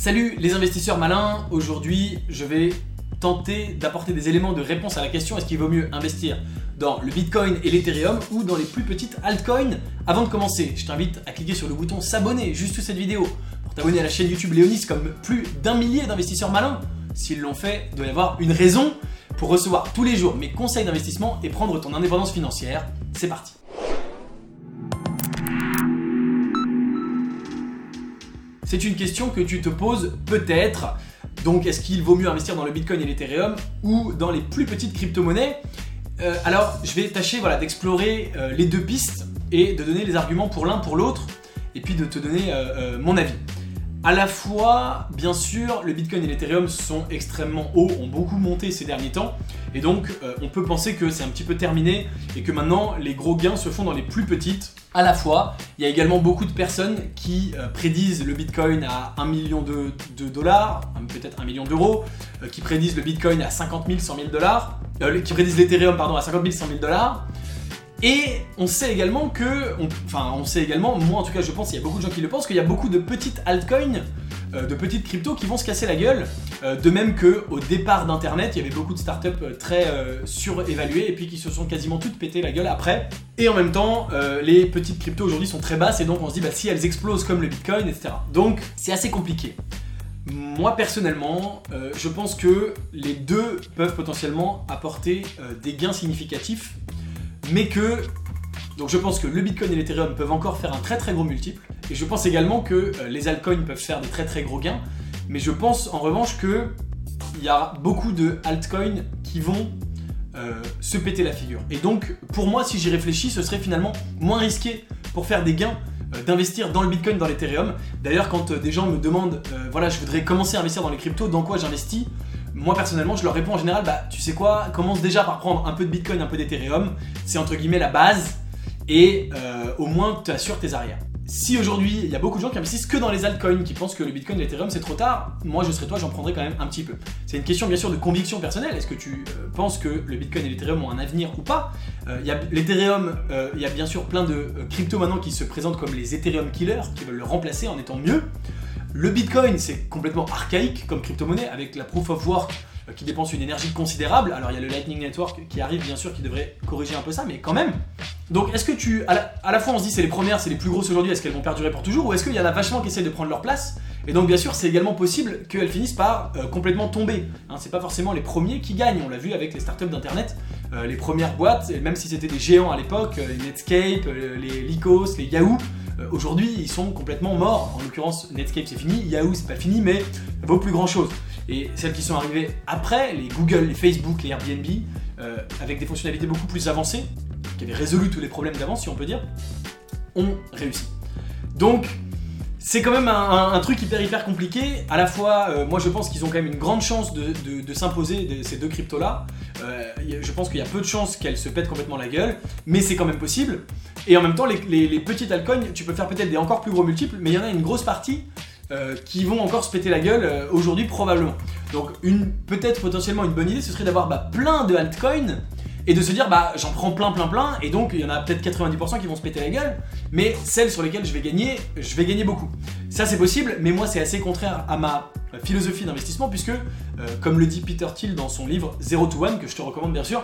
Salut les investisseurs malins, aujourd'hui je vais tenter d'apporter des éléments de réponse à la question est-ce qu'il vaut mieux investir dans le Bitcoin et l'Ethereum ou dans les plus petites altcoins? Avant de commencer, je t'invite à cliquer sur le bouton s'abonner juste sous cette vidéo pour t'abonner à la chaîne YouTube Léonis comme plus d'un millier d'investisseurs malins. S'ils l'ont fait, il doit y avoir une raison pour recevoir tous les jours mes conseils d'investissement et prendre ton indépendance financière. C'est parti C'est une question que tu te poses peut-être. Donc, est-ce qu'il vaut mieux investir dans le Bitcoin et l'Ethereum ou dans les plus petites crypto-monnaies? Euh, Alors, je vais tâcher voilà, d'explorer euh, les deux pistes et de donner les arguments pour l'un pour l'autre et puis de te donner euh, mon avis. À la fois, bien sûr, le Bitcoin et l'Ethereum sont extrêmement hauts, ont beaucoup monté ces derniers temps, et donc on peut penser que c'est un petit peu terminé et que maintenant les gros gains se font dans les plus petites à la fois. Il y a également beaucoup de personnes qui euh, prédisent le Bitcoin à 1 million de, dollars, peut-être 1 million d'euros, euh, qui prédisent le Bitcoin à 50 000, 100 000 dollars, euh, qui prédisent l'Ethereum pardon à 50 000, 100 000 dollars. Et on sait également que, enfin on sait également, moi en tout cas je pense, il y a beaucoup de gens qui le pensent, qu'il y a beaucoup de petites altcoins euh, de petites cryptos qui vont se casser la gueule. Euh, de même que au départ d'Internet, il y avait beaucoup de startups euh, très surévaluées et puis qui se sont quasiment toutes pétées la gueule après. Et en même temps, les petites cryptos aujourd'hui sont très basses et donc on se dit bah si elles explosent comme le Bitcoin, etc. Donc c'est assez compliqué. Moi personnellement, je pense que les deux peuvent potentiellement apporter des gains significatifs, mais que donc je pense que le Bitcoin et l'Ethereum peuvent encore faire un très très gros multiple. Et je pense également que euh, les altcoins peuvent faire des très très gros gains. Mais je pense en revanche que il y a beaucoup de altcoins qui vont euh, se péter la figure. Et donc pour moi, si j'y réfléchis, ce serait finalement moins risqué pour faire des gains euh, d'investir dans le Bitcoin, dans l'Ethereum. D'ailleurs, quand des gens me demandent, voilà, je voudrais commencer à investir dans les cryptos, dans quoi j'investis moi personnellement, je leur réponds en général, bah tu sais quoi, commence déjà par prendre un peu de Bitcoin, un peu d'Ethereum. C'est entre guillemets la base et euh, au moins tu assures tes arrières. Si aujourd'hui il y a beaucoup de gens qui investissent que dans les altcoins, qui pensent que le Bitcoin et l'Ethereum c'est trop tard, moi je serais toi, j'en prendrais quand même un petit peu. C'est une question bien sûr de conviction personnelle. Est-ce que tu euh, penses que le Bitcoin et l'Ethereum ont un avenir ou pas? Euh, l'Ethereum, il y a bien sûr plein de cryptos maintenant qui se présentent comme les Ethereum killers, qui veulent le remplacer en étant mieux. Le Bitcoin c'est complètement archaïque comme crypto-monnaie avec la proof of work qui dépense une énergie considérable. Alors il y a le Lightning Network qui arrive bien sûr qui devrait corriger un peu ça, mais quand même. Donc est-ce que tu... À la, fois on se dit c'est les premières, c'est les plus grosses aujourd'hui, est-ce qu'elles vont perdurer pour toujours Ou est-ce qu'il y en a vachement qui essayent de prendre leur place? Et donc bien sûr c'est également possible qu'elles finissent par euh, complètement tomber. Hein, c'est pas forcément les premiers qui gagnent, on l'a vu avec les startups d'Internet. Euh, les premières boîtes, même si c'était des géants à l'époque, euh, les Netscape, les Lycos, les Yahoo, aujourd'hui ils sont complètement morts. En l'occurrence Netscape c'est fini, Yahoo c'est pas fini, mais ça vaut plus grand chose. Et celles qui sont arrivées après, les Google, les Facebook, les Airbnb, euh, avec des fonctionnalités beaucoup plus avancées, qui avaient résolu tous les problèmes d'avance, si on peut dire, ont réussi. Donc, c'est quand même un, truc hyper hyper compliqué. À la fois, euh, moi je pense qu'ils ont quand même une grande chance de, s'imposer ces deux cryptos-là. Euh, je pense qu'il y a peu de chances qu'elles se pètent complètement la gueule, mais c'est quand même possible. Et en même temps, les, petites altcoins, tu peux faire peut-être des encore plus gros multiples, mais il y en a une grosse partie euh, qui vont encore se péter la gueule aujourd'hui probablement. Donc une peut-être potentiellement une bonne idée ce serait d'avoir bah, plein de altcoins et de se dire bah j'en prends plein plein plein et donc il y en a peut-être 90% qui vont se péter la gueule mais celles sur lesquelles je vais gagner je vais gagner beaucoup. Ça c'est possible mais moi c'est assez contraire à ma philosophie d'investissement puisque euh, comme le dit Peter Thiel dans son livre Zero to One que je te recommande bien sûr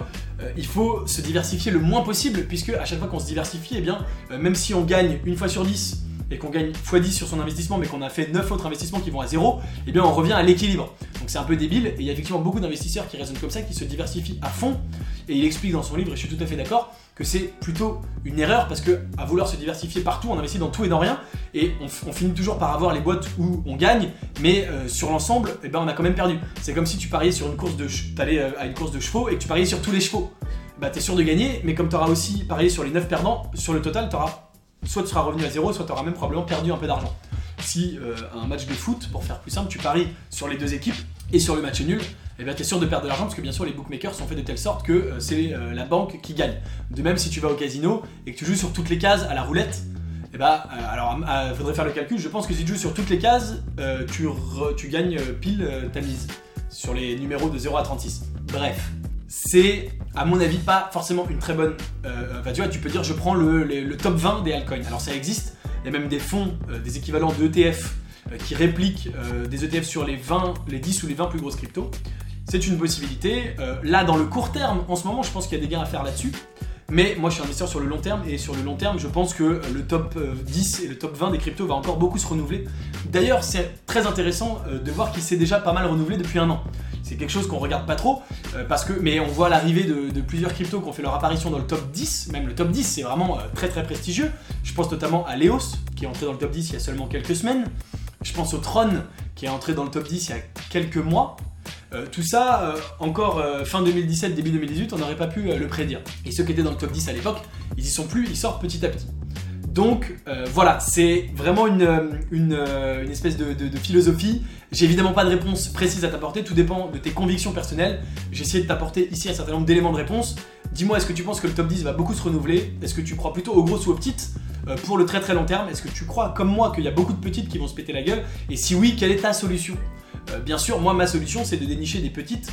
il faut se diversifier le moins possible puisque à chaque fois qu'on se diversifie eh bien même si on gagne une fois sur 10 et qu'on gagne x10 sur son investissement, mais qu'on a fait 9 autres investissements qui vont à zéro, eh bien on revient à l'équilibre. Donc c'est un peu débile, et il y a effectivement beaucoup d'investisseurs qui raisonnent comme ça, qui se diversifient à fond, et il explique dans son livre, et je suis tout à fait d'accord, que c'est plutôt une erreur parce que à vouloir se diversifier partout, on investit dans tout et dans rien, et on, finit toujours par avoir les boîtes où on gagne, mais euh, sur l'ensemble, eh ben, on a quand même perdu. C'est comme si tu pariais sur une course de, t'allais euh, à une course de chevaux et que tu pariais sur tous les chevaux. Bah t'es sûr de gagner, mais comme tu auras aussi parié sur les 9 perdants, sur le total, tu auras soit tu seras revenu à zéro, soit tu auras même probablement perdu un peu d'argent. Si euh, un match de foot, pour faire plus simple, tu paries sur les deux équipes et sur le match nul, eh bien tu es sûr de perdre de l'argent parce que bien sûr les bookmakers sont faits de telle sorte que euh, c'est euh, la banque qui gagne. De même si tu vas au casino et que tu joues sur toutes les cases à la roulette, eh ben, alors il faudrait faire le calcul, je pense que si tu joues sur toutes les cases, tu, tu, gagnes pile ta mise sur les numéros de 0 à 36. Bref, c'est à mon avis pas forcément une très bonne. Euh, tu peux dire je prends le, top 20 des altcoins. Alors ça existe, il y a même des fonds, euh, des équivalents d'ETF euh, qui répliquent euh, des ETF sur les 20, les 10 ou les 20 plus grosses cryptos. C'est une possibilité. Là, dans le court terme, en ce moment, je pense qu'il y a des gains à faire là-dessus. Mais moi, je suis investisseur sur le long terme et sur le long terme, je pense que le top 10 et le top 20 des cryptos va encore beaucoup se renouveler. D'ailleurs, c'est très intéressant de voir qu'il s'est déjà pas mal renouvelé depuis un an. C'est quelque chose qu'on regarde pas trop euh, parce que, mais on voit l'arrivée de, plusieurs cryptos qui ont fait leur apparition dans le top 10. Même le top 10, c'est vraiment euh, très très prestigieux. Je pense notamment à Leos qui est entré dans le top 10 il y a seulement quelques semaines. Je pense au Tron qui est entré dans le top 10 il y a quelques mois. Euh, tout ça, encore fin 2017, début 2018, on n'aurait pas pu le prédire. Et ceux qui étaient dans le top 10 à l'époque, ils y sont plus, ils sortent petit à petit. Donc euh, voilà, c'est vraiment une, euh, euh, espèce de, philosophie. J'ai évidemment pas de réponse précise à t'apporter, tout dépend de tes convictions personnelles. J'ai essayé de t'apporter ici un certain nombre d'éléments de réponse. Dis-moi, est-ce que tu penses que le top 10 va beaucoup se renouveler? Est-ce que tu crois plutôt aux grosses ou aux petites? Pour le très très long terme Est-ce que tu crois, comme moi, qu'il y a beaucoup de petites qui vont se péter la gueule? Et si oui, quelle est ta solution? Bien sûr, moi, ma solution, c'est de dénicher des petites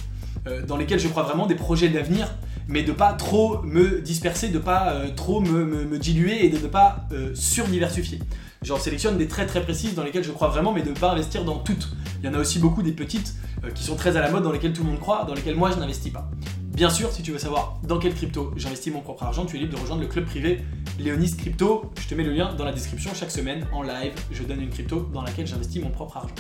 dans lesquelles je crois vraiment des projets d'avenir, mais de pas trop me disperser, de pas euh, trop me, diluer et de ne pas euh, surdiversifier. J'en sélectionne des très très précises dans lesquelles je crois vraiment, mais de ne pas investir dans toutes. Il y en a aussi beaucoup des petites euh, qui sont très à la mode, dans lesquelles tout le monde croit, dans lesquelles moi je n'investis pas. Bien sûr, si tu veux savoir dans quelle crypto j'investis mon propre argent, tu es libre de rejoindre le club privé Léonis Crypto. Je te mets le lien dans la description. Chaque semaine, en live, je donne une crypto dans laquelle j'investis mon propre argent.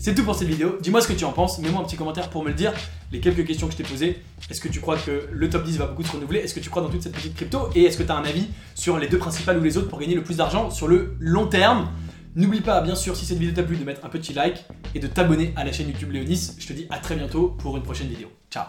C'est tout pour cette vidéo. Dis-moi ce que tu en penses. Mets-moi un petit commentaire pour me le dire. Les quelques questions que je t'ai posées. Est-ce que tu crois que le top 10 va beaucoup se renouveler? Est-ce que tu crois dans toute cette petite crypto? Et est-ce que tu as un avis sur les deux principales ou les autres pour gagner le plus d'argent sur le long terme? N'oublie pas, bien sûr, si cette vidéo t'a plu, de mettre un petit like et de t'abonner à la chaîne YouTube Léonis. Je te dis à très bientôt pour une prochaine vidéo. Ciao